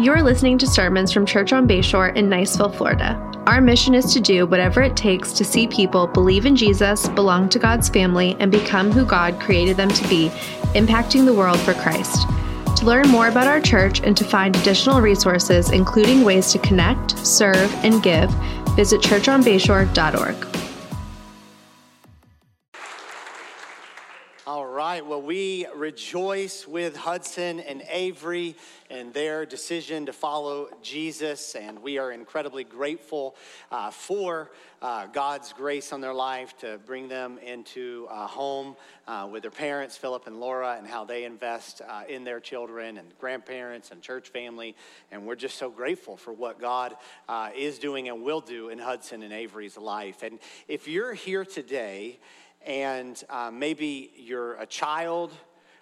You're listening to sermons from Church on Bayshore in Niceville, Florida. Our mission is to do whatever it takes to see people believe in Jesus, belong to God's family, and become who God created them to be, impacting the world for Christ. To learn more about our church and to find additional resources, including ways to connect, serve, and give, visit churchonbayshore.org. right. Well, we rejoice with Hudson and Avery and their decision to follow Jesus, and we are incredibly grateful uh, for uh, God's grace on their life to bring them into a home uh, with their parents, Philip and Laura, and how they invest uh, in their children and grandparents and church family. And we're just so grateful for what God uh, is doing and will do in Hudson and Avery's life. And if you're here today, and uh, maybe you're a child.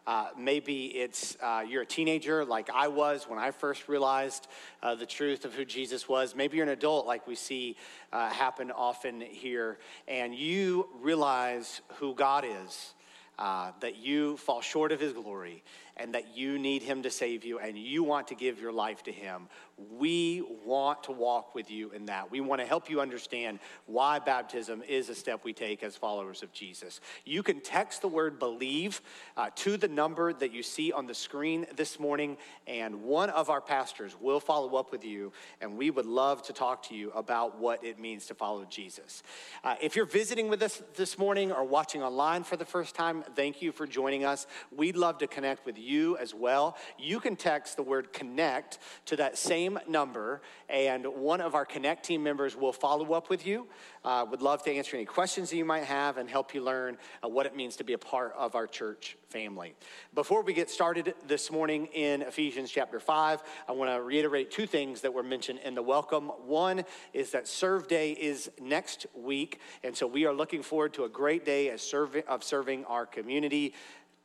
Uh, maybe it's uh, you're a teenager like I was when I first realized uh, the truth of who Jesus was. Maybe you're an adult like we see uh, happen often here, and you realize who God is, uh, that you fall short of his glory, and that you need him to save you, and you want to give your life to him we want to walk with you in that. We want to help you understand why baptism is a step we take as followers of Jesus. You can text the word believe uh, to the number that you see on the screen this morning, and one of our pastors will follow up with you, and we would love to talk to you about what it means to follow Jesus. Uh, if you're visiting with us this morning or watching online for the first time, thank you for joining us. We'd love to connect with you as well. You can text the word connect to that same same number, and one of our Connect team members will follow up with you. Uh, would love to answer any questions that you might have and help you learn uh, what it means to be a part of our church family. Before we get started this morning in Ephesians chapter 5, I want to reiterate two things that were mentioned in the welcome. One is that Serve Day is next week, and so we are looking forward to a great day of serving our community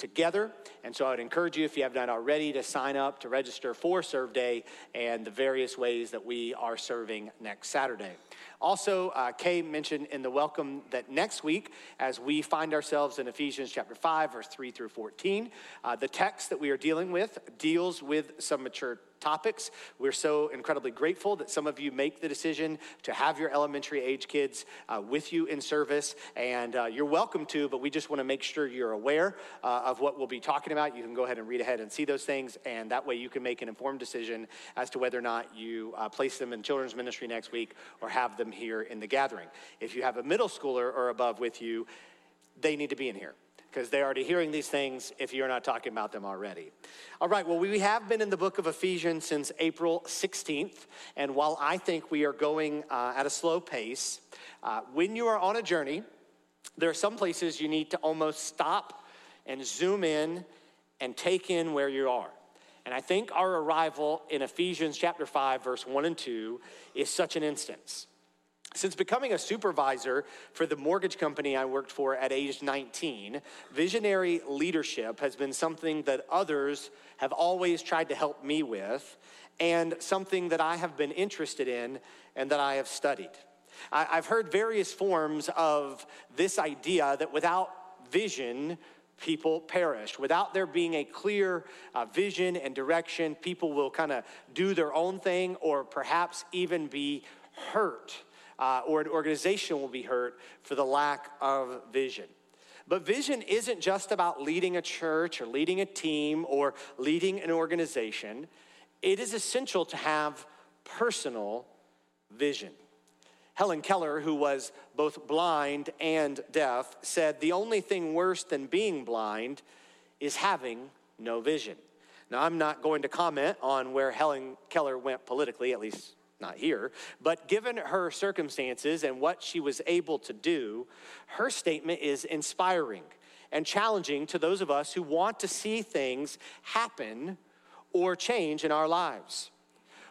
together. And so I would encourage you, if you have not already, to sign up to register for Serve Day and the various ways that we are serving next Saturday. Also, uh, Kay mentioned in the welcome that next week, as we find ourselves in Ephesians chapter 5, verse 3 through 14, uh, the text that we are dealing with deals with some mature topics. We're so incredibly grateful that some of you make the decision to have your elementary age kids uh, with you in service, and uh, you're welcome to, but we just want to make sure you're aware uh, of what we'll be talking about. You can go ahead and read ahead and see those things, and that way you can make an informed decision as to whether or not you uh, place them in children's ministry next week or have them here in the gathering. If you have a middle schooler or above with you, they need to be in here because they're already hearing these things if you're not talking about them already. All right, well, we have been in the book of Ephesians since April 16th, and while I think we are going uh, at a slow pace, uh, when you are on a journey, there are some places you need to almost stop and zoom in and take in where you are. And I think our arrival in Ephesians chapter 5, verse 1 and 2 is such an instance. Since becoming a supervisor for the mortgage company I worked for at age 19, visionary leadership has been something that others have always tried to help me with, and something that I have been interested in and that I have studied. I've heard various forms of this idea that without vision, people perish. Without there being a clear uh, vision and direction, people will kind of do their own thing or perhaps even be hurt uh, or an organization will be hurt for the lack of vision. But vision isn't just about leading a church or leading a team or leading an organization. It is essential to have personal vision. Helen Keller, who was both blind and deaf, said the only thing worse than being blind is having no vision. Now, I'm not going to comment on where Helen Keller went politically, at least not here, but given her circumstances and what she was able to do, her statement is inspiring and challenging to those of us who want to see things happen or change in our lives.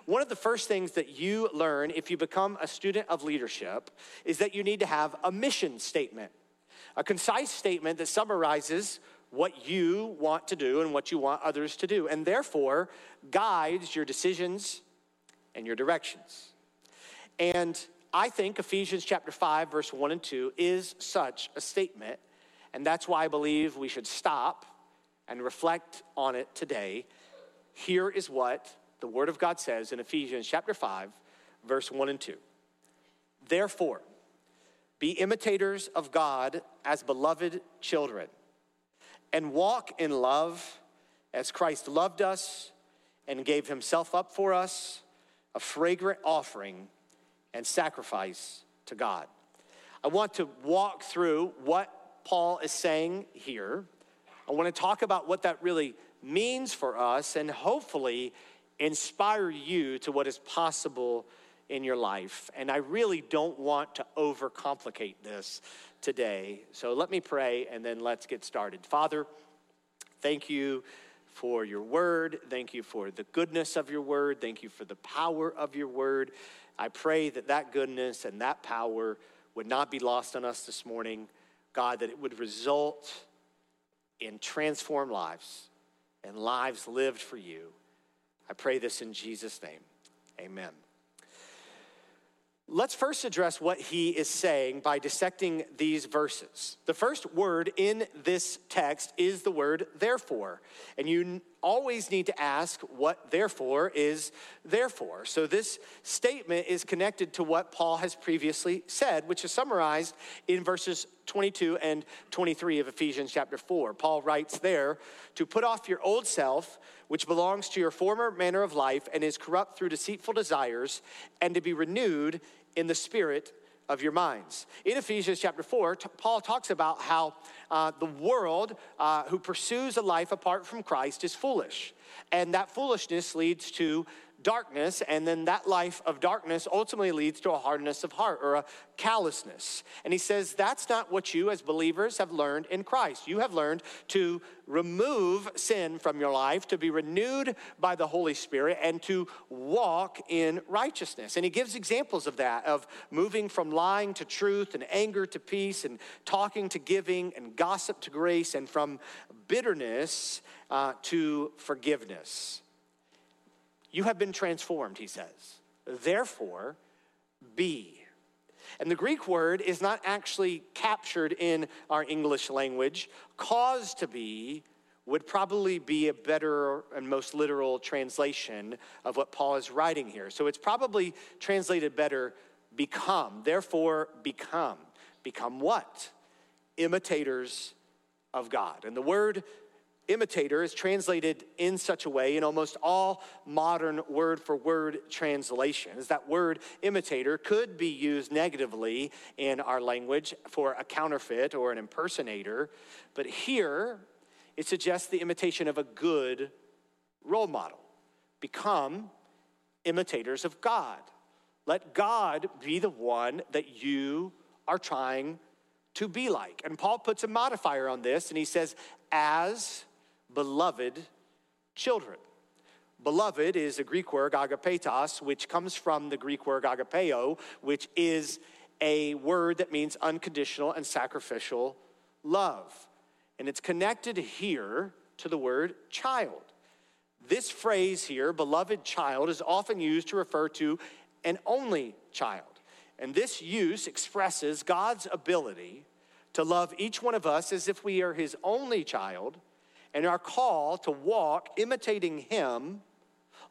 One of the first things that you learn if you become a student of leadership is that you need to have a mission statement, a concise statement that summarizes what you want to do and what you want others to do, and therefore guides your decisions and your directions. And I think Ephesians chapter 5, verse 1 and 2 is such a statement. And that's why I believe we should stop and reflect on it today. Here is what the Word of God says in Ephesians chapter 5, verse 1 and 2. Therefore, be imitators of God as beloved children, and walk in love as Christ loved us and gave himself up for us, a fragrant offering and sacrifice to God. I want to walk through what Paul is saying here. I want to talk about what that really means for us and hopefully inspire you to what is possible in your life. And I really don't want to overcomplicate this today. So let me pray and then let's get started. Father, thank you for your word. Thank you for the goodness of your word. Thank you for the power of your word. I pray that that goodness and that power would not be lost on us this morning. God, that it would result in transformed lives and lives lived for you. I pray this in Jesus' name. Amen. Let's first address what he is saying by dissecting these verses. The first word in this text is the word therefore. And you always need to ask what therefore is therefore. So this statement is connected to what Paul has previously said, which is summarized in verses 22 and 23 of Ephesians chapter 4. Paul writes there to put off your old self, which belongs to your former manner of life and is corrupt through deceitful desires, and to be renewed in the spirit of your minds. In Ephesians chapter 4, t- Paul talks about how uh, the world uh, who pursues a life apart from Christ is foolish. And that foolishness leads to darkness, and then that life of darkness ultimately leads to a hardness of heart or a callousness. And he says that's not what you as believers have learned in Christ. You have learned to remove sin from your life, to be renewed by the Holy Spirit, and to walk in righteousness. And he gives examples of that, of moving from lying to truth, and anger to peace, and talking to giving, and gossip to grace, and from bitterness uh, to forgiveness. You have been transformed, he says. Therefore, be. And the Greek word is not actually captured in our English language. Cause to be would probably be a better and most literal translation of what Paul is writing here. So it's probably translated better become. Therefore, become. Become what? Imitators of God. And the word imitator is translated in such a way in almost all modern word for word translations. That word imitator could be used negatively in our language for a counterfeit or an impersonator, but here it suggests the imitation of a good role model. Become imitators of God. Let God be the one that you are trying to be like. And Paul puts a modifier on this and he says, as beloved children. Beloved is a Greek word, agapetos, which comes from the Greek word agapeo, which is a word that means unconditional and sacrificial love. And it's connected here to the word child. This phrase here, beloved child, is often used to refer to an only child. And this use expresses God's ability to love each one of us as if we are his only child and our call to walk imitating him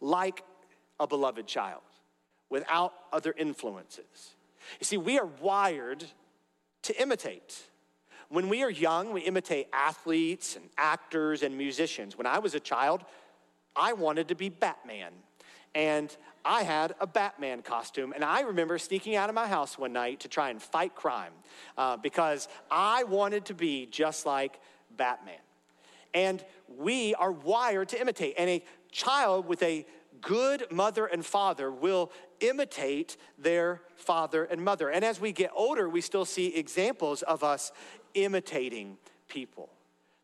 like a beloved child without other influences. You see, we are wired to imitate. When we are young, we imitate athletes and actors and musicians. When I was a child, I wanted to be Batman. And I had a Batman costume. And I remember sneaking out of my house one night to try and fight crime uh, because I wanted to be just like Batman. And we are wired to imitate. And a child with a good mother and father will imitate their father and mother. And as we get older, we still see examples of us imitating people.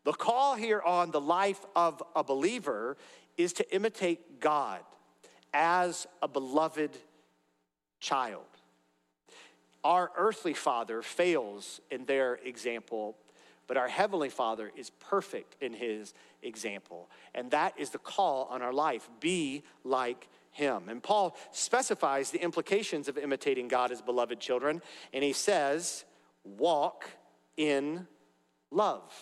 The call here on the life of a believer is to imitate God as a beloved child. Our earthly father fails in their example but our Heavenly Father is perfect in His example. And that is the call on our life be like Him. And Paul specifies the implications of imitating God as beloved children, and he says, walk in love.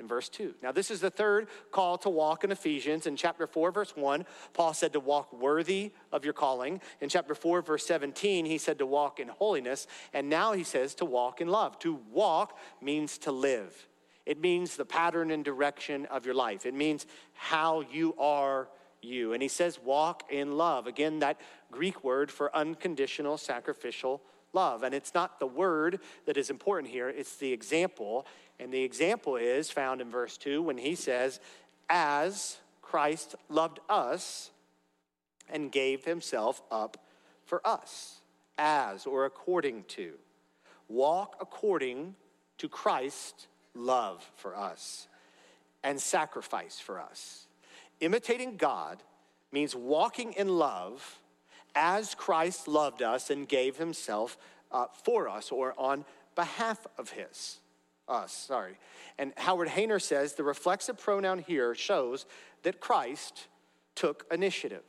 In verse 2. Now, this is the third call to walk in Ephesians. In chapter 4, verse 1, Paul said to walk worthy of your calling. In chapter 4, verse 17, he said to walk in holiness. And now he says to walk in love. To walk means to live, it means the pattern and direction of your life, it means how you are you. And he says, walk in love. Again, that Greek word for unconditional sacrificial love. And it's not the word that is important here, it's the example. And the example is found in verse 2 when he says, As Christ loved us and gave himself up for us, as or according to. Walk according to Christ's love for us and sacrifice for us. Imitating God means walking in love as Christ loved us and gave himself uh, for us or on behalf of his us sorry. And Harold Hoehner says the reflexive pronoun here shows that christ took initiative.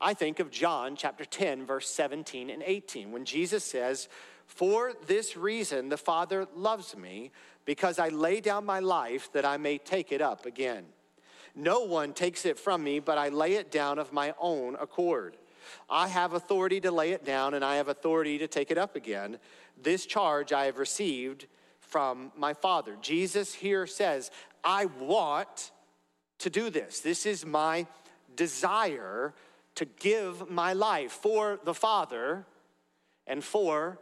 I think of john chapter 10 verse 17 and 18 when jesus says for this reason the father loves me because i lay down my life that i may take it up again. No one takes it from me but i lay it down of my own accord. I have authority to lay it down and I have authority to take it up again. This charge I have received from my Father. Jesus here says, I want to do this. This is my desire to give my life for the Father and for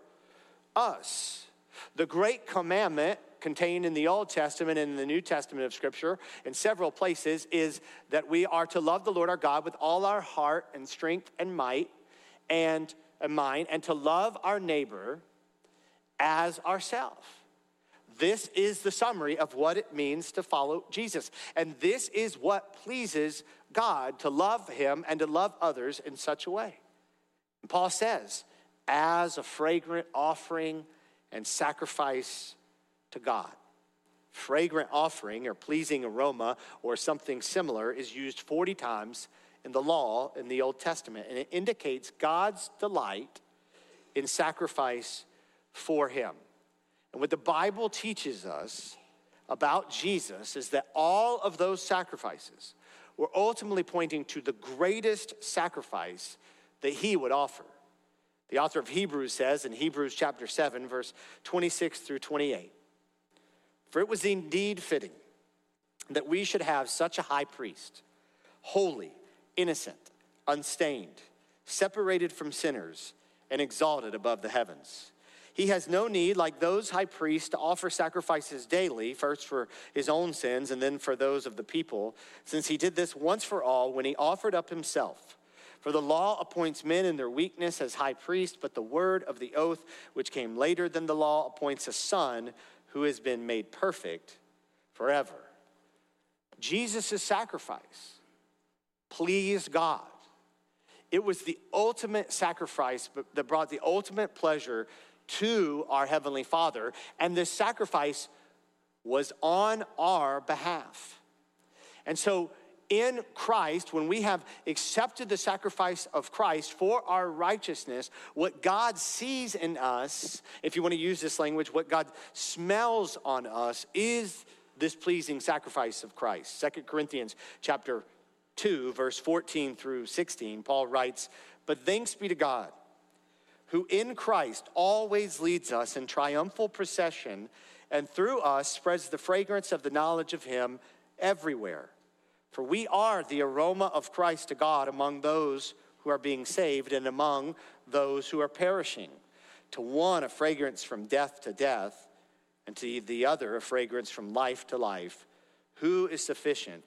us. The great commandment contained in the Old Testament and in the New Testament of Scripture in several places is that we are to love the Lord our God with all our heart and strength and might and, and mind, and to love our neighbor as ourselves. This is the summary of what it means to follow Jesus. And this is what pleases God to love Him and to love others in such a way. And Paul says, as a fragrant offering and sacrifice to God. Fragrant offering or pleasing aroma or something similar is used 40 times in the law in the Old Testament, and it indicates God's delight in sacrifice for Him. And what the Bible teaches us about Jesus is that all of those sacrifices were ultimately pointing to the greatest sacrifice that He would offer. The author of Hebrews says in Hebrews chapter 7, verse 26 through 28 for it was indeed fitting that we should have such a high priest, holy, innocent, unstained, separated from sinners, and exalted above the heavens. He has no need, like those high priests, to offer sacrifices daily, first for his own sins and then for those of the people, since he did this once for all when he offered up himself. For the law appoints men in their weakness as high priest, but the word of the oath, which came later than the law, appoints a son who has been made perfect forever. Jesus' sacrifice pleased God. It was the ultimate sacrifice that brought the ultimate pleasure to our Heavenly Father, and this sacrifice was on our behalf. And so in Christ, when we have accepted the sacrifice of Christ for our righteousness, what God sees in us, if you want to use this language, what God smells on us is this pleasing sacrifice of Christ. Second Corinthians chapter 2, verse 14 through 16, Paul writes, But thanks be to God, who in Christ always leads us in triumphal procession, and through us spreads the fragrance of the knowledge of Him everywhere. For we are the aroma of Christ to God among those who are being saved and among those who are perishing. To one, a fragrance from death to death, and to the other, a fragrance from life to life. Who is sufficient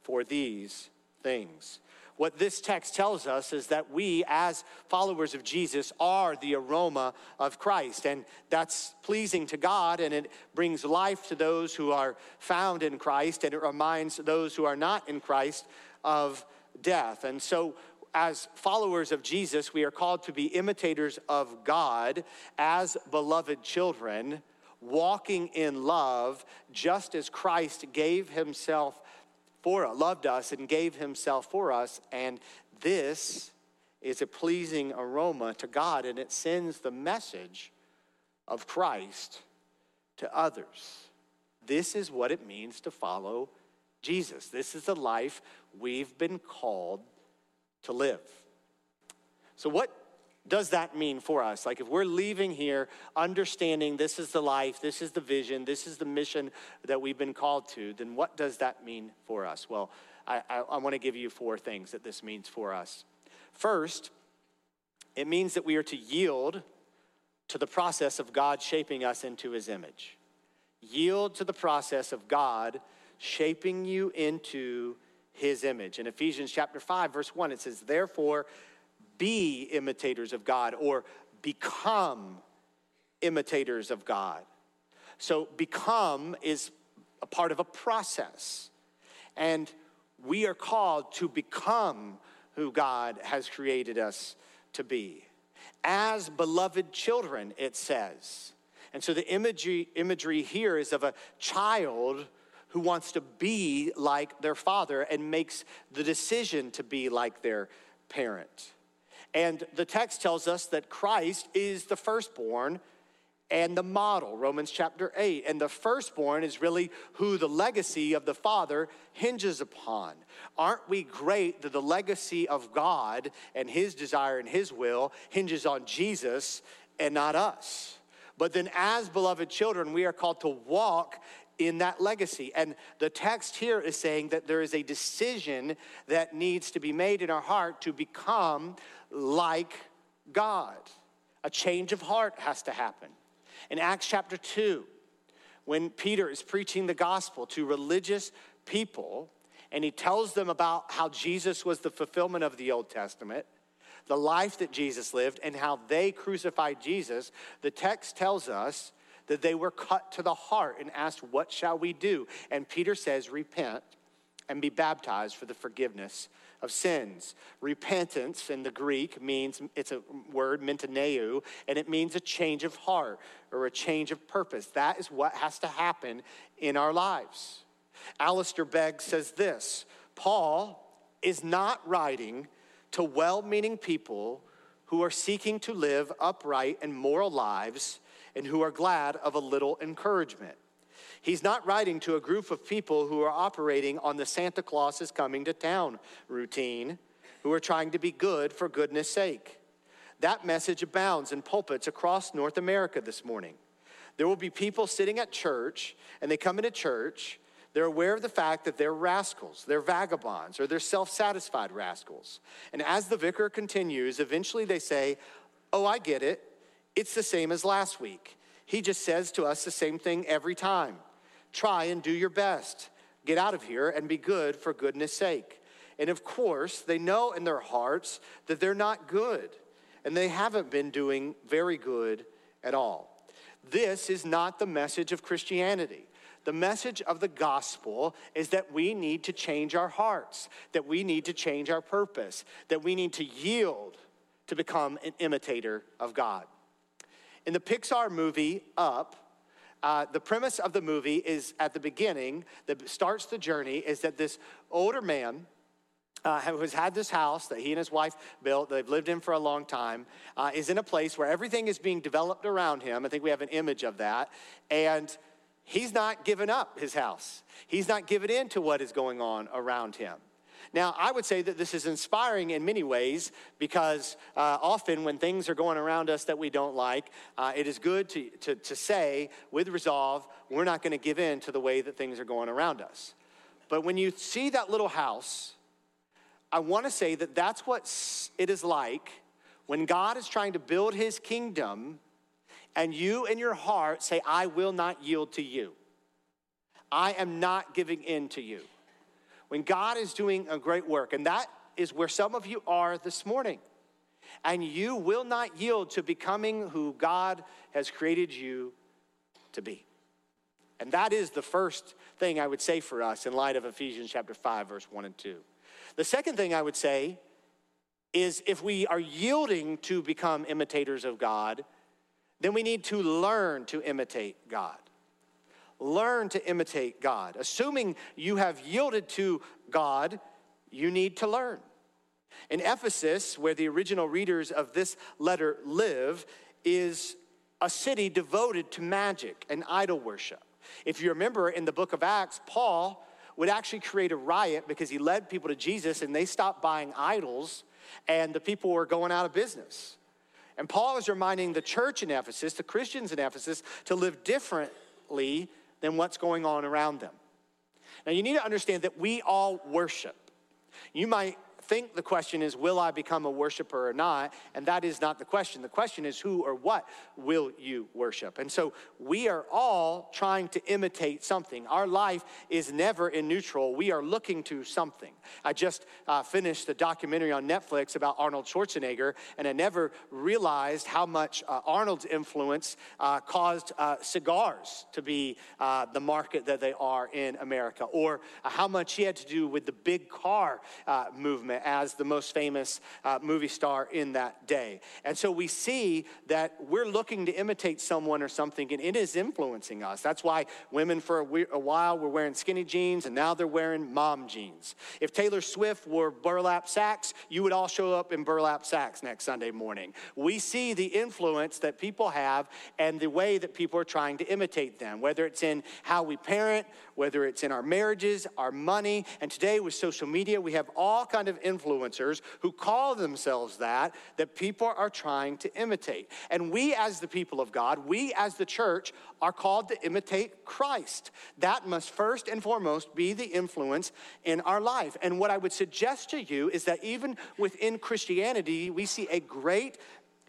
for these things? What this text tells us is that we, as followers of Jesus, are the aroma of Christ. And that's pleasing to God, and it brings life to those who are found in Christ, and it reminds those who are not in Christ of death. And so, as followers of Jesus, we are called to be imitators of God as beloved children, walking in love, just as Christ gave himself for uh, loved us and gave himself for us. And this is a pleasing aroma to God, and it sends the message of Christ to others. This is what it means to follow Jesus. This is the life we've been called to live. So, what does that mean for us? Like, if we're leaving here understanding this is the life, this is the vision, this is the mission that we've been called to, then what does that mean for us? Well, I, I, I want to give you four things that this means for us. First, it means that we are to yield to the process of God shaping us into his image. Yield to the process of God shaping you into his image. In Ephesians chapter 5, verse 1, it says, Therefore, be imitators of God or become imitators of God. So, become is a part of a process. And we are called to become who God has created us to be. As beloved children, it says. And so the imagery, imagery here is of a child who wants to be like their father and makes the decision to be like their parent. And the text tells us that Christ is the firstborn and the model, Romans chapter 8. And the firstborn is really who the legacy of the Father hinges upon. Aren't we great that the legacy of God and His desire and His will hinges on Jesus and not us? But then, as beloved children, we are called to walk in that legacy. And the text here is saying that there is a decision that needs to be made in our heart to become like God. A change of heart has to happen. In Acts chapter 2, when Peter is preaching the gospel to religious people, and he tells them about how Jesus was the fulfillment of the Old Testament, the life that Jesus lived, and how they crucified Jesus, the text tells us that they were cut to the heart and asked, What shall we do? And Peter says, Repent and be baptized for the forgiveness of sins. Repentance in the Greek means, it's a word, metanoeo, and it means a change of heart or a change of purpose. That is what has to happen in our lives. Alistair Begg says this Paul is not writing to well meaning people who are seeking to live upright and moral lives and who are glad of a little encouragement. He's not writing to a group of people who are operating on the Santa Claus is coming to town routine, who are trying to be good for goodness sake. That message abounds in pulpits across North America this morning. There will be people sitting at church, and they come into church, they're aware of the fact that they're rascals, they're vagabonds, or they're self satisfied rascals. And as the vicar continues, eventually they say, Oh, I get it. It's the same as last week. He just says to us the same thing every time try and do your best. Get out of here and be good for goodness sake. And of course, they know in their hearts that they're not good and they haven't been doing very good at all. This is not the message of Christianity. The message of the gospel is that we need to change our hearts, that we need to change our purpose, that we need to yield to become an imitator of God. In the Pixar movie Up, uh, the premise of the movie is at the beginning, that starts the journey, is that this older man uh, who has had this house that he and his wife built, they've lived in for a long time, uh, is in a place where everything is being developed around him. I think we have an image of that. And he's not given up his house, he's not given in to what is going on around him. Now, I would say that this is inspiring in many ways because uh, often when things are going around us that we don't like, uh, it is good to, to, to say with resolve, we're not going to give in to the way that things are going around us. But when you see that little house, I want to say that that's what it is like when God is trying to build his kingdom and you in your heart say, I will not yield to you. I am not giving in to you when God is doing a great work, and that is where some of you are this morning. And you will not yield to becoming who God has created you to be. And that is the first thing I would say for us in light of Ephesians chapter 5, verse 1 and 2. The second thing I would say is if we are yielding to become imitators of God, then we need to learn to imitate God learn to imitate God. Assuming you have yielded to God, you need to learn. In Ephesus, where the original readers of this letter live, is a city devoted to magic and idol worship. If you remember in the book of Acts, Paul would actually create a riot because he led people to Jesus and they stopped buying idols and the people were going out of business. And Paul is reminding the church in Ephesus, the Christians in Ephesus, to live differently than what's going on around them. Now, you need to understand that we all worship. You might think the question is, will I become a worshiper or not? And that is not the question. The question is, who or what will you worship? And so we are all trying to imitate something. Our life is never in neutral. We are looking to something. I just uh, finished a documentary on Netflix about Arnold Schwarzenegger, and I never realized how much uh, Arnold's influence uh, caused uh, cigars to be uh, the market that they are in America, or uh, how much he had to do with the big car movement as the most famous uh, movie star in that day. And so we see that we're looking to imitate someone or something, and it is influencing us. That's why women for a, we- a while were wearing skinny jeans, and now they're wearing mom jeans. If Taylor Swift wore burlap sacks, you would all show up in burlap sacks next Sunday morning. We see the influence that people have and the way that people are trying to imitate them, whether it's in how we parent, whether it's in our marriages, our money, and today with social media, we have all kind of influencers who call themselves that, that people are trying to imitate. And we, as the people of God, we as the church, are called to imitate Christ. That must first and foremost be the influence in our life. And what I would suggest to you is that even within Christianity, we see a great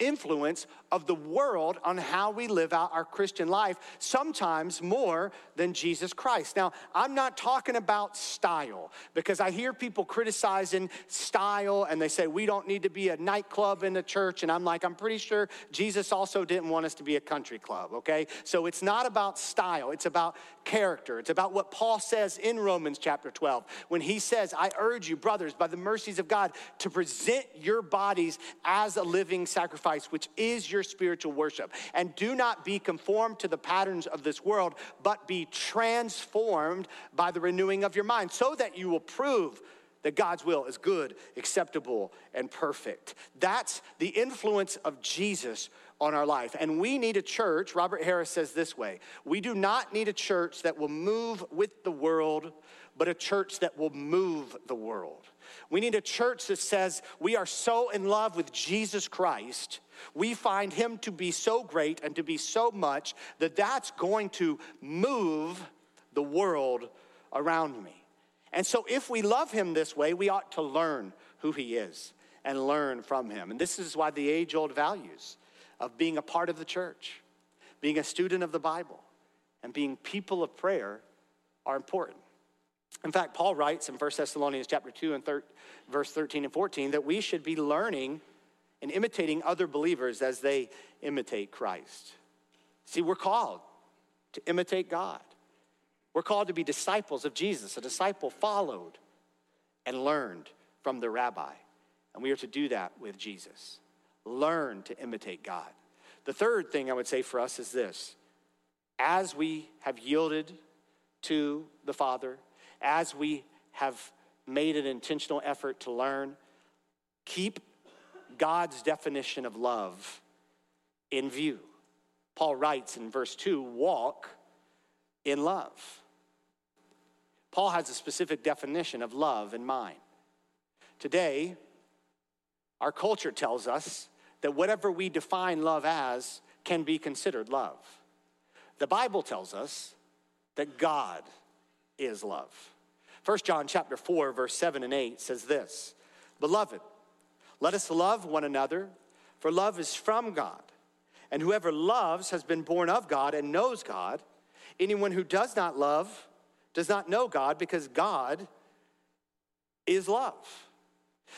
influence of the world on how we live out our Christian life, sometimes more than Jesus Christ. Now, I'm not talking about style because I hear people criticizing style and they say we don't need to be a nightclub in the church. And I'm like, I'm pretty sure Jesus also didn't want us to be a country club, okay? So it's not about style, it's about character. It's about what Paul says in Romans chapter 12 when he says, I urge you, brothers, by the mercies of God, to present your bodies as a living sacrifice, which is your spiritual worship. And do not be conformed to the patterns of this world, but be transformed by the renewing of your mind, so that you will prove that God's will is good, acceptable, and perfect. That's the influence of Jesus on our life. And we need a church, Robert Harris says this way we do not need a church that will move with the world, but a church that will move the world. We need a church that says we are so in love with Jesus Christ. We find him to be so great and to be so much that that's going to move the world around me. And so, if we love him this way, we ought to learn who he is and learn from him. And this is why the age old values of being a part of the church, being a student of the Bible, and being people of prayer are important. In fact, Paul writes in 1 Thessalonians chapter 2 and thir- verse 13 and 14 that we should be learning and imitating other believers as they imitate Christ. See, we're called to imitate God. We're called to be disciples of Jesus. A disciple followed and learned from the rabbi. And we are to do that with Jesus. Learn to imitate God. The third thing I would say for us is this as we have yielded to the Father, as we have made an intentional effort to learn, keep God's definition of love in view. Paul writes in verse 2 walk in love. Paul has a specific definition of love in mind. Today, our culture tells us that whatever we define love as can be considered love. The Bible tells us that God is love. 1 John chapter 4 verse 7 and 8 says this, "Beloved, let us love one another, for love is from God. And whoever loves has been born of God and knows God. Anyone who does not love does not know God because God is love.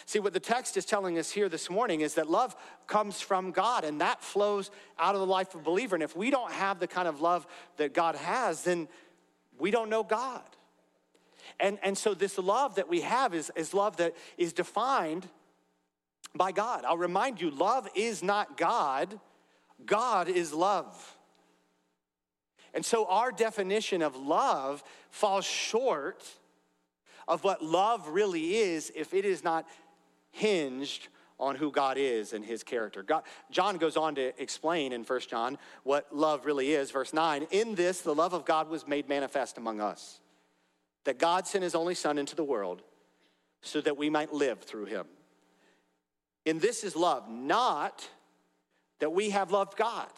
See, what the text is telling us here this morning is that love comes from God and that flows out of the life of a believer. And if we don't have the kind of love that God has, then we don't know God. And, and so, this love that we have is, is love that is defined by God. I'll remind you love is not God, God is love. And so our definition of love falls short of what love really is if it is not hinged on who God is and his character. God, John goes on to explain in 1 John what love really is. Verse 9 In this, the love of God was made manifest among us, that God sent his only Son into the world so that we might live through him. And this is love, not that we have loved God,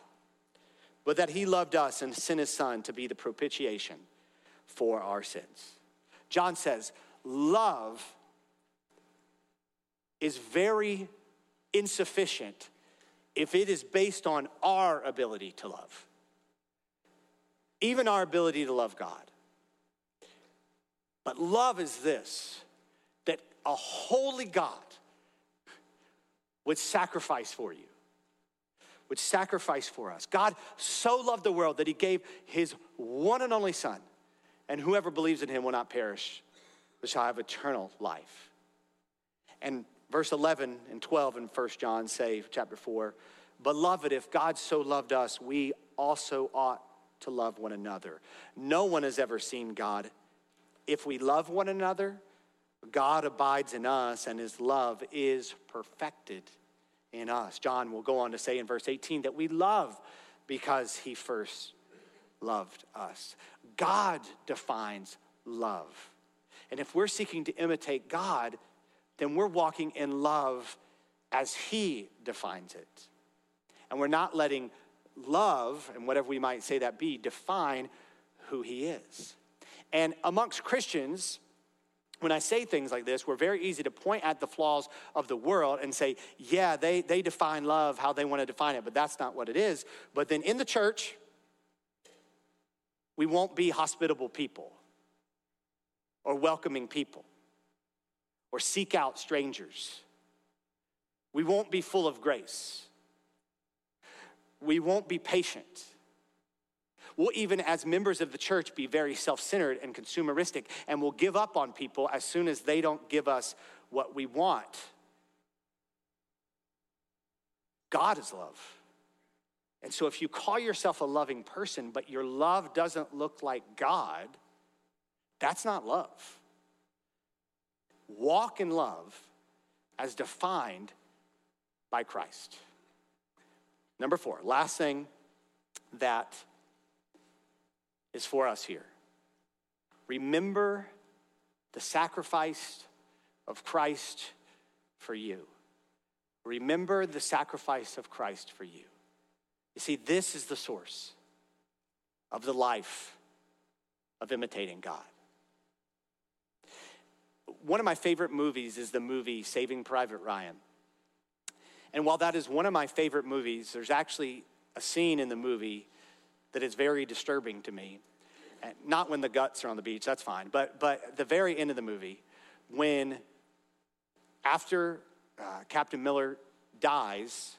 but that he loved us and sent his Son to be the propitiation for our sins. John says, Love is very insufficient if it is based on our ability to love, even our ability to love God. But love is this that a holy God would sacrifice for you, would sacrifice for us. God so loved the world that he gave his one and only Son, and whoever believes in him will not perish, but shall have eternal life. And Verse 11 and 12 in 1 John say, chapter 4, Beloved, if God so loved us, we also ought to love one another. No one has ever seen God. If we love one another, God abides in us and his love is perfected in us. John will go on to say in verse 18 that we love because he first loved us. God defines love. And if we're seeking to imitate God, then we're walking in love as He defines it. And we're not letting love, and whatever we might say that be, define who He is. And amongst Christians, when I say things like this, we're very easy to point at the flaws of the world and say, yeah, they, they define love how they want to define it, but that's not what it is. But then in the church, we won't be hospitable people or welcoming people or seek out strangers. We won't be full of grace. We won't be patient. We'll even, as members of the church, be very self centered and consumeristic, and we'll give up on people as soon as they don't give us what we want. God is love. And so, if you call yourself a loving person, but your love doesn't look like God, that's not love walk in love as defined by Christ. Number four, last thing that is for us here. Remember the sacrifice of Christ for you. Remember the sacrifice of Christ for you. You see, this is the source of the life of imitating God one of my favorite movies is the movie Saving Private Ryan. And while that is one of my favorite movies, there's actually a scene in the movie that is very disturbing to me. Not when the guts are on the beach, that's fine, but, but the very end of the movie, when after uh, Captain Miller dies,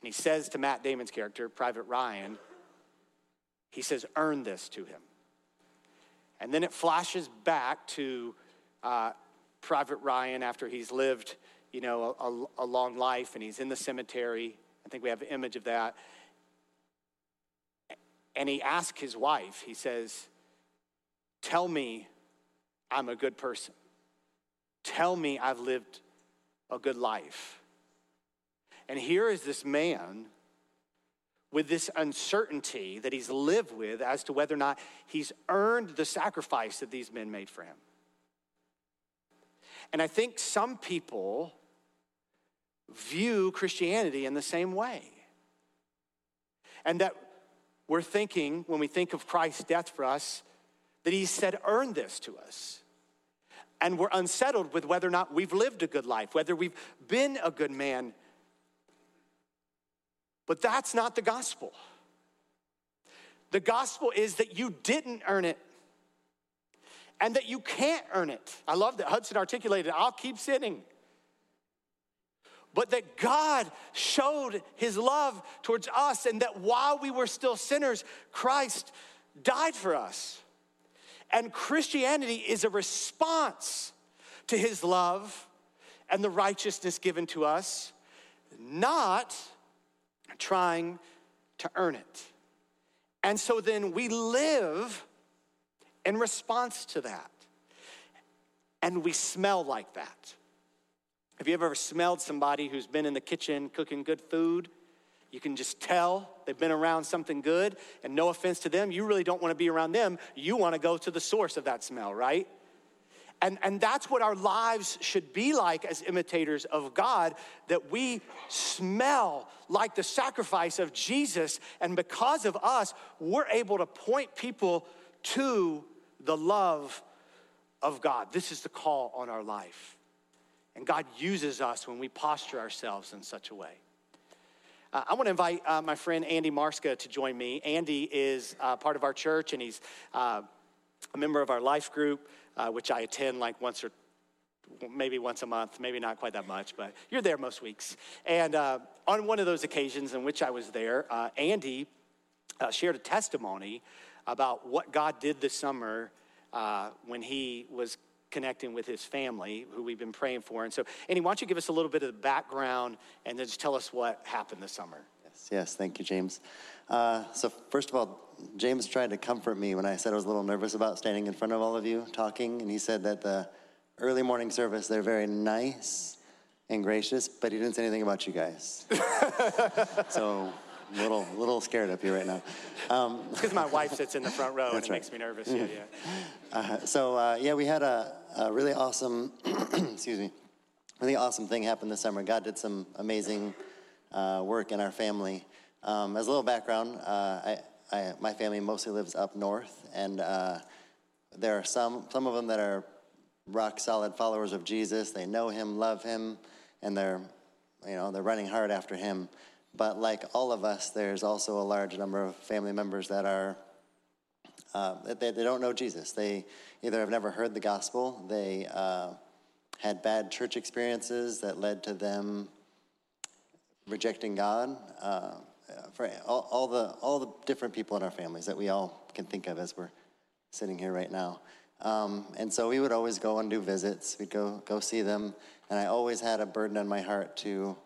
and he says to Matt Damon's character, Private Ryan, he says, earn this to him. And then it flashes back to uh, Private Ryan after he's lived, you know, a, a, long life and he's in the cemetery. I think we have an image of that. And he asks his wife, he says, Tell me I'm a good person. Tell me I've lived a good life. And here is this man with this uncertainty that he's lived with as to whether or not he's earned the sacrifice that these men made for him. And I think some people view Christianity in the same way. And that we're thinking, when we think of Christ's death for us, that he said, earn this to us. And we're unsettled with whether or not we've lived a good life, whether we've been a good man. But that's not the gospel. The gospel is that you didn't earn it and that you can't earn it. I love that Hudson articulated, I'll keep sinning. But that God showed his love towards us, and that while we were still sinners, Christ died for us. And Christianity is a response to his love and the righteousness given to us, not trying to earn it. And so then we live in response to that. And we smell like that. Have you ever smelled somebody who's been in the kitchen cooking good food? You can just tell they've been around something good, and no offense to them, you really don't want to be around them. You want to go to the source of that smell, right? And, and that's what our lives should be like as imitators of God, that we smell like the sacrifice of Jesus. And because of us, we're able to point people to the love of God. This is the call on our life. And God uses us when we posture ourselves in such a way. Uh, I want to invite uh, my friend Andy Marska to join me. Andy is uh, part of our church, and he's uh, a member of our life group, uh, which I attend like once or maybe once a month, maybe not quite that much, but you're there most weeks. And uh, on one of those occasions in which I was there, Andy shared a testimony about what God did this summer when he was connecting with his family, who we've been praying for. And so, Andy, why don't you give us a little bit of the background and then just tell us what happened this summer? Yes, yes, thank you, James. Uh, so, first of all, James tried to comfort me when I said I was a little nervous about standing in front of all of you talking, and he said that the early morning service, they're very nice and gracious, but he didn't say anything about you guys. so, little little scared up here right now. Um, because my wife sits in the front row and it right. makes me nervous. Yeah, yeah. Uh, so uh, yeah, we had a, a really awesome, excuse me, really awesome thing happen this summer. God did some amazing uh, work in our family. Um, as a little background, uh, I, I, my family mostly lives up north, and uh, there are some some of them that are rock solid followers of Jesus. They know Him, love Him, and they're you know they're running hard after Him. But like all of us, there's also a large number of family members that are uh, they, they don't know Jesus. They either have never heard the gospel, they uh, had bad church experiences that led to them rejecting God. Uh, for all, all, the all the different people in our families that we all can think of as we're sitting here right now. Um, and so we would always go and do visits. We'd go go see them, and I always had a burden on my heart to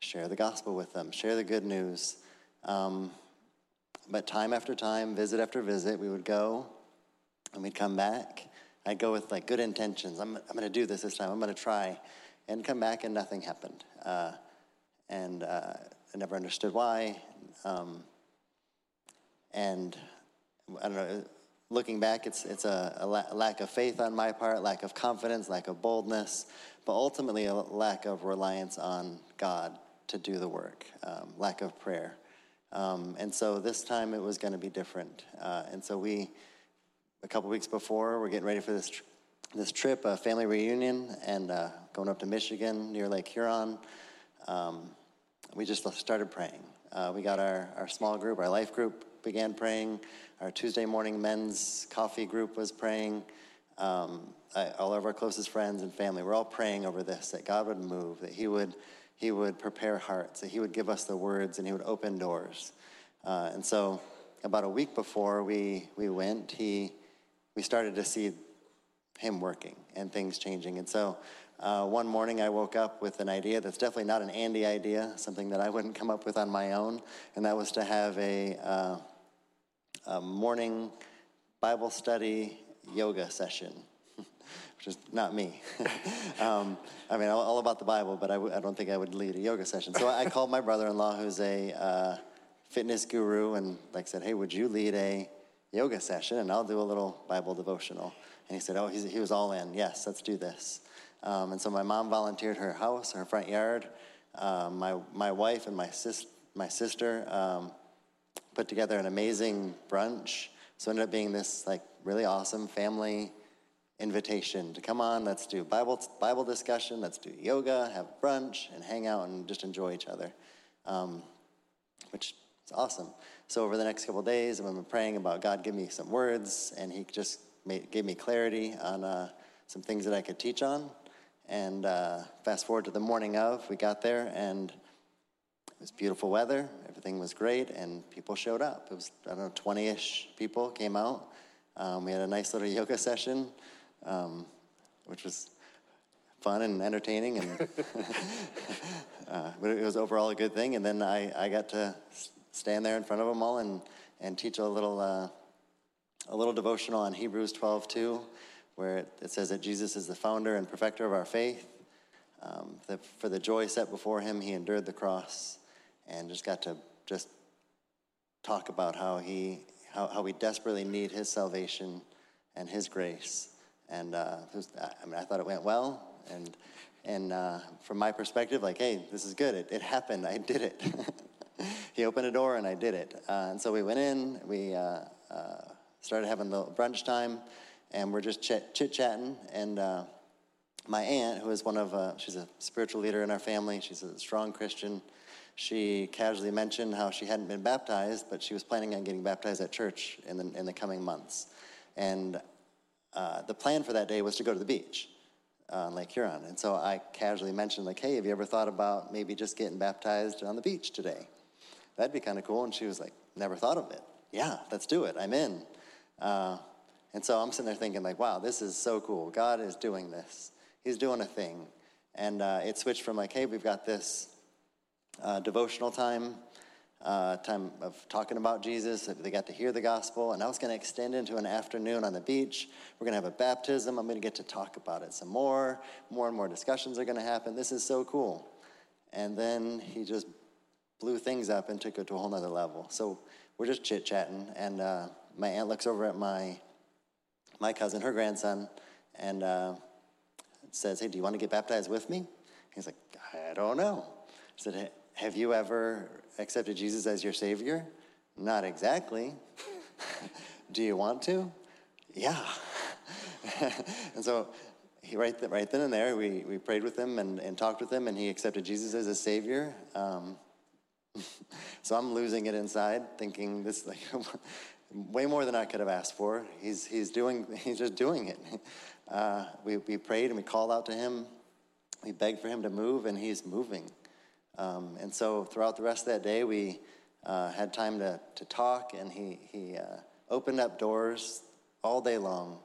share the gospel with them, share the good news. Um, but time after time, visit after visit, we would go and we'd come back. I'd go with like good intentions. I'm, I'm going to do this this time. I'm going to try. And come back and nothing happened. Uh, and uh, I never understood why. Um, and I don't know, looking back, it's, it's a, a, la- lack of faith on my part, lack of confidence, lack of boldness, but ultimately a lack of reliance on God to do the work, um, lack of prayer. Um, and so this time it was going to be different. Uh, and so we, a couple weeks before, we're getting ready for this, tr- this trip, a family reunion, and uh, going up to Michigan near Lake Huron. Um, we just started praying. Uh, we got our, our small group, our life group began praying. Our Tuesday morning men's coffee group was praying. Um, I, all of our closest friends and family, we're all praying over this that God would move, that He would he would prepare hearts, that he would give us the words and he would open doors. Uh, and so, about a week before we, we went, he, we started to see him working and things changing. And so, uh, one morning I woke up with an idea that's definitely not an Andy idea, something that I wouldn't come up with on my own, and that was to have a, uh, a morning Bible study yoga session which is not me. um, I mean, all, about the Bible, but I w- I don't think I would lead a yoga session. So I called my brother-in-law, who's a uh, fitness guru, and like said, "Hey, would you lead a yoga session, and I'll do a little Bible devotional?" And he said, "Oh, he was all in. Yes, let's do this." Um, and so my mom volunteered her house, her front yard. Um, my my wife and my sis my sister um, put together an amazing brunch. So it ended up being this like really awesome family invitation to come on, let's do Bible, Bible discussion, let's do yoga, have brunch, and hang out and just enjoy each other, um, which is awesome. So over the next couple days, I've been praying about God give me some words, and He just made, gave me clarity on uh, some things that I could teach on. And uh, fast forward to the morning of, we got there, and it was beautiful weather. Everything was great, and people showed up. It was, I don't know, 20 ish people came out. Um, we had a nice little yoga session um, which was fun and entertaining, and uh, but it was overall a good thing. And then I, I got to stand there in front of them all and, and teach a little uh, a little devotional on Hebrews 12 2, where it, it, says that Jesus is the founder and perfecter of our faith. um, the, for the joy set before him, he endured the cross and just got to just talk about how he how, how we desperately need his salvation and his grace. And uh, was, I mean, I thought it went well. And and uh, from my perspective, like, hey, this is good. It, it happened. I did it. he opened a door and I did it. Uh, and so we went in. We uh, uh, started having the brunch time, and we're just chit chatting. And uh, my aunt, who is one of, she's a spiritual leader in our family. She's a strong Christian she casually mentioned how she hadn't been baptized, but she was planning on getting baptized at church in the, in the coming months. And uh, the plan for that day was to go to the beach on Lake Huron. And so I casually mentioned, like, hey, have you ever thought about maybe just getting baptized on the beach today? That'd be kind of cool. And she was like, never thought of it. Yeah, let's do it. I'm in. Uh, and so I'm sitting there thinking, like, wow, this is so cool. God is doing this. He's doing a thing. And uh, it switched from like, hey, we've got this uh, devotional time, uh, time of talking about Jesus. They got to hear the gospel, and now it's going to extend into an afternoon on the beach. We're going to have a baptism. I'm going to get to talk about it some more. More and more discussions are going to happen. This is so cool. And then he just blew things up and took it to a whole nother level. So we're just chit chatting, and uh, my aunt looks over at my my cousin, her grandson, and uh, says, "Hey, do you want to get baptized with me?" He's like, "I don't know." I said, have you ever accepted Jesus as your Savior? Not exactly. Do you want to? Yeah. and so he right, th- right then and there, we, we prayed with him and, and talked with him, and he accepted Jesus as a Savior. Um, so I'm losing it inside, thinking this like way more than I could have asked for. He's, he's, doing, he's just doing it. Uh, we, we prayed and we called out to him. We begged for him to move, and he's moving. Um, and so throughout the rest of that day, we uh, had time to, to talk, and he, he uh, opened up doors all day long.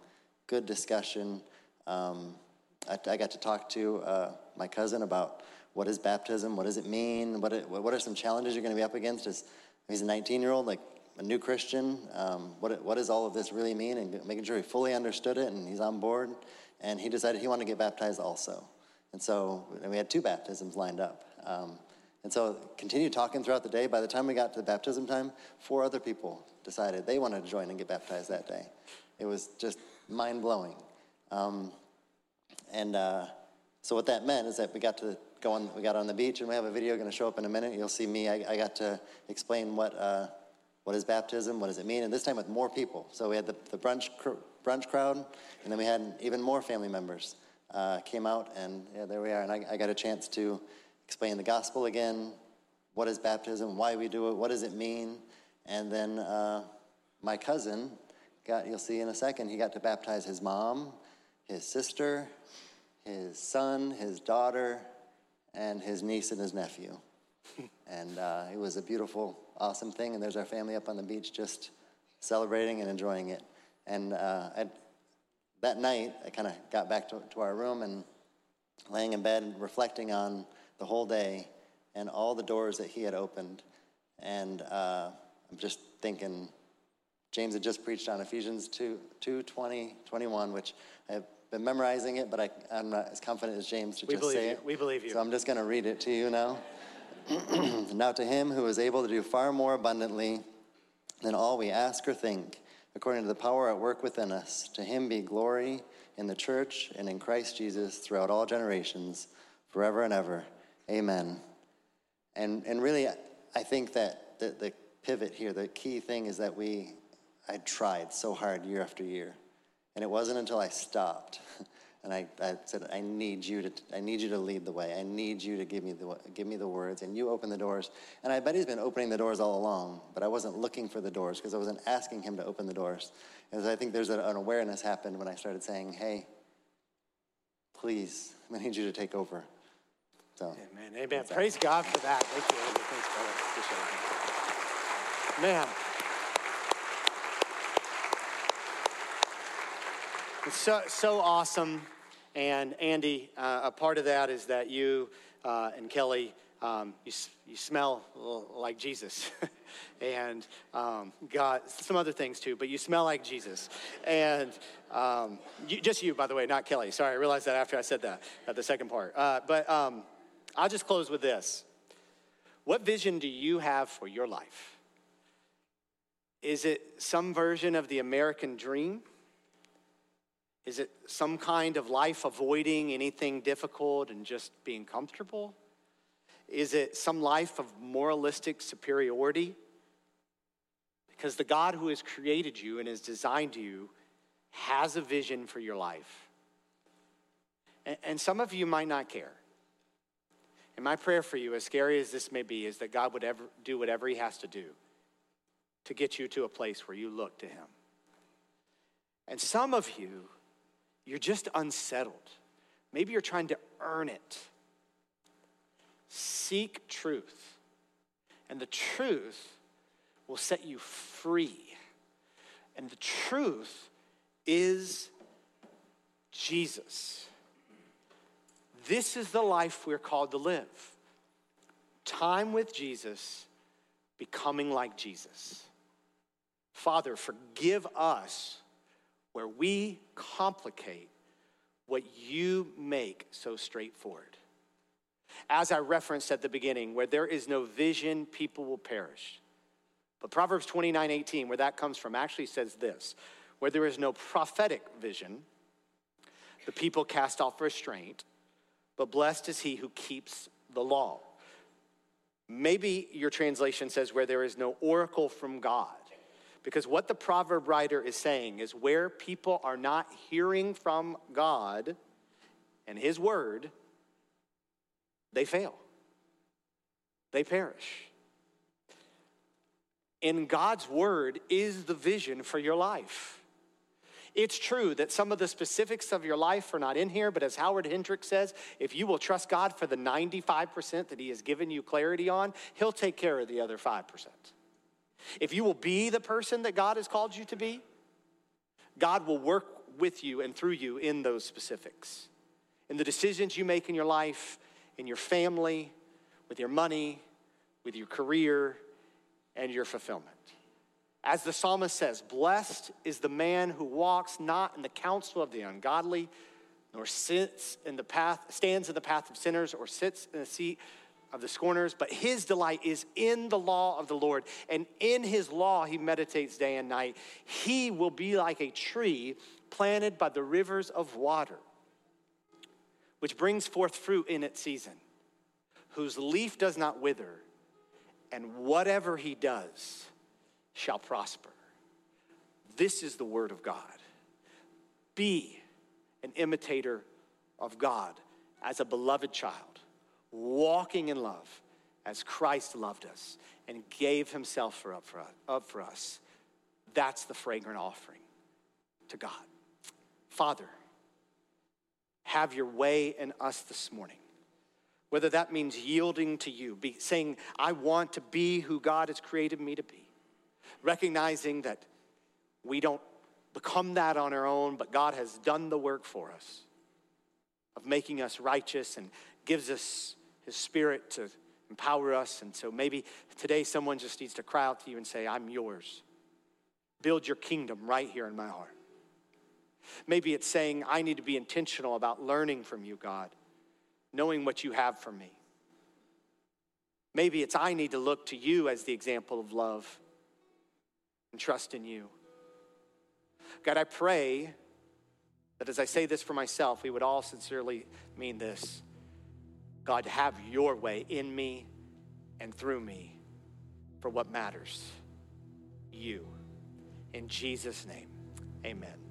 Good discussion. Um, I, I, got to talk to uh, my cousin about what is baptism, what does it mean, what, it, what are some challenges you're going to be up against as he's a 19 year old, like a new Christian. Um, what, what does all of this really mean? And making sure he fully understood it and he's on board. And he decided he wanted to get baptized also. And so and we had two baptisms lined up. Um, and so continued talking throughout the day. By the time we got to the baptism time, four other people decided they wanted to join and get baptized that day. It was just mind blowing. Um, and uh, so what that meant is that we got to go on, we got on the beach, and we have a video going to show up in a minute. You'll see me. I, I got to explain what uh, what is baptism, what does it mean, and this time with more people. So we had the, the brunch cr- brunch crowd, and then we had even more family members uh, came out, and yeah, there we are. And I, I got a chance to explain the gospel again. What is baptism? Why we do it? What does it mean? And then uh, my cousin got, you'll see in a second, he got to baptize his mom, his sister, his son, his daughter, and his niece and his nephew. and uh, it was a beautiful, awesome thing. And there's our family up on the beach just celebrating and enjoying it. And uh, that night, I kind of got back to, to our room and laying in bed reflecting on the whole day and all the doors that he had opened. And uh, I'm just thinking, James had just preached on Ephesians 2, 2 20, 21, which I've been memorizing it, but I, am not as confident as James to we just say you. it. We believe you. So I'm just going to read it to you now. now to him who is able to do far more abundantly than all we ask or think, according to the power at work within us, to him be glory in the church and in Christ Jesus throughout all generations, forever and ever. Amen. And, and really, I think that the, the pivot here, the key thing is that we, I tried so hard year after year. And it wasn't until I stopped and I, I said, I need you to, I need you to lead the way. I need you to give me the, give me the words and you open the doors. And I bet he's been opening the doors all along, but I wasn't looking for the doors because I wasn't asking him to open the doors. And I think there's an awareness happened when I started saying, hey, please, I need you to take over. So, amen, amen. Praise God for that. Thank you. Thanks, brother. Appreciate it. Man. It's so, so awesome. And Andy, uh, a part of that is that you uh, and Kelly um, you, you smell like Jesus. and um, God, some other things too, but you smell like Jesus. And um, you, just you, by the way, not Kelly. Sorry, I realized that after I said that at the second part. Uh, but um, I'll just close with this. What vision do you have for your life? Is it some version of the American dream? Is it some kind of life avoiding anything difficult and just being comfortable? Is it some life of moralistic superiority? Because the God who has created you and has designed you has a vision for your life. And, some of you might not care. And my prayer for you, as scary as this may be, is that God would ever do whatever He has to do to get you to a place where you look to Him. And some of you, you're just unsettled. Maybe you're trying to earn it. Seek truth, and the truth will set you free. And the truth is Jesus. This is the life we're called to live time with Jesus, becoming like Jesus. Father, forgive us where we complicate what you make so straightforward. As I referenced at the beginning, where there is no vision, people will perish. But Proverbs 29 18, where that comes from, actually says this where there is no prophetic vision, the people cast off restraint, but blessed is he who keeps the law. Maybe your translation says where there is no oracle from God. Because what the proverb writer is saying is where people are not hearing from God and his word, they fail, they perish. In God's word is the vision for your life. It's true that some of the specifics of your life are not in here, but as Howard Hendricks says, if you will trust God for the 95% that He has given you clarity on, He'll take care of the other 5%. If you will be the person that God has called you to be, God will work with you and through you in those specifics. In the decisions you make in your life, in your family, with your money, with your career, and your fulfillment. As the psalmist says, blessed is the man who walks not in the counsel of the ungodly, nor sits in the path, stands in the path of sinners, or sits in the seat of the scorners, but his delight is in the law of the Lord, and in his law he meditates day and night. He will be like a tree planted by the rivers of water, which brings forth fruit in its season, whose leaf does not wither, and whatever he does shall prosper. This is the word of God. Be an imitator of God as a beloved child, walking in love as Christ loved us and gave himself for up, for us, up for us. That's the fragrant offering to God. Father, have your way in us this morning. Whether that means yielding to you, be saying, I want to be who God has created me to be recognizing that we don't become that on our own, but God has done the work for us of making us righteous and gives us His Spirit to empower us. And so maybe today someone just needs to cry out to you and say, I'm yours. Build your kingdom right here in my heart. Maybe it's saying, I need to be intentional about learning from you, God, knowing what you have for me. Maybe it's, I need to look to you as the example of love and trust in you. God, I pray that as I say this for myself, we would all sincerely mean this. God, have your way in me and through me for what matters you. In Jesus' name, amen.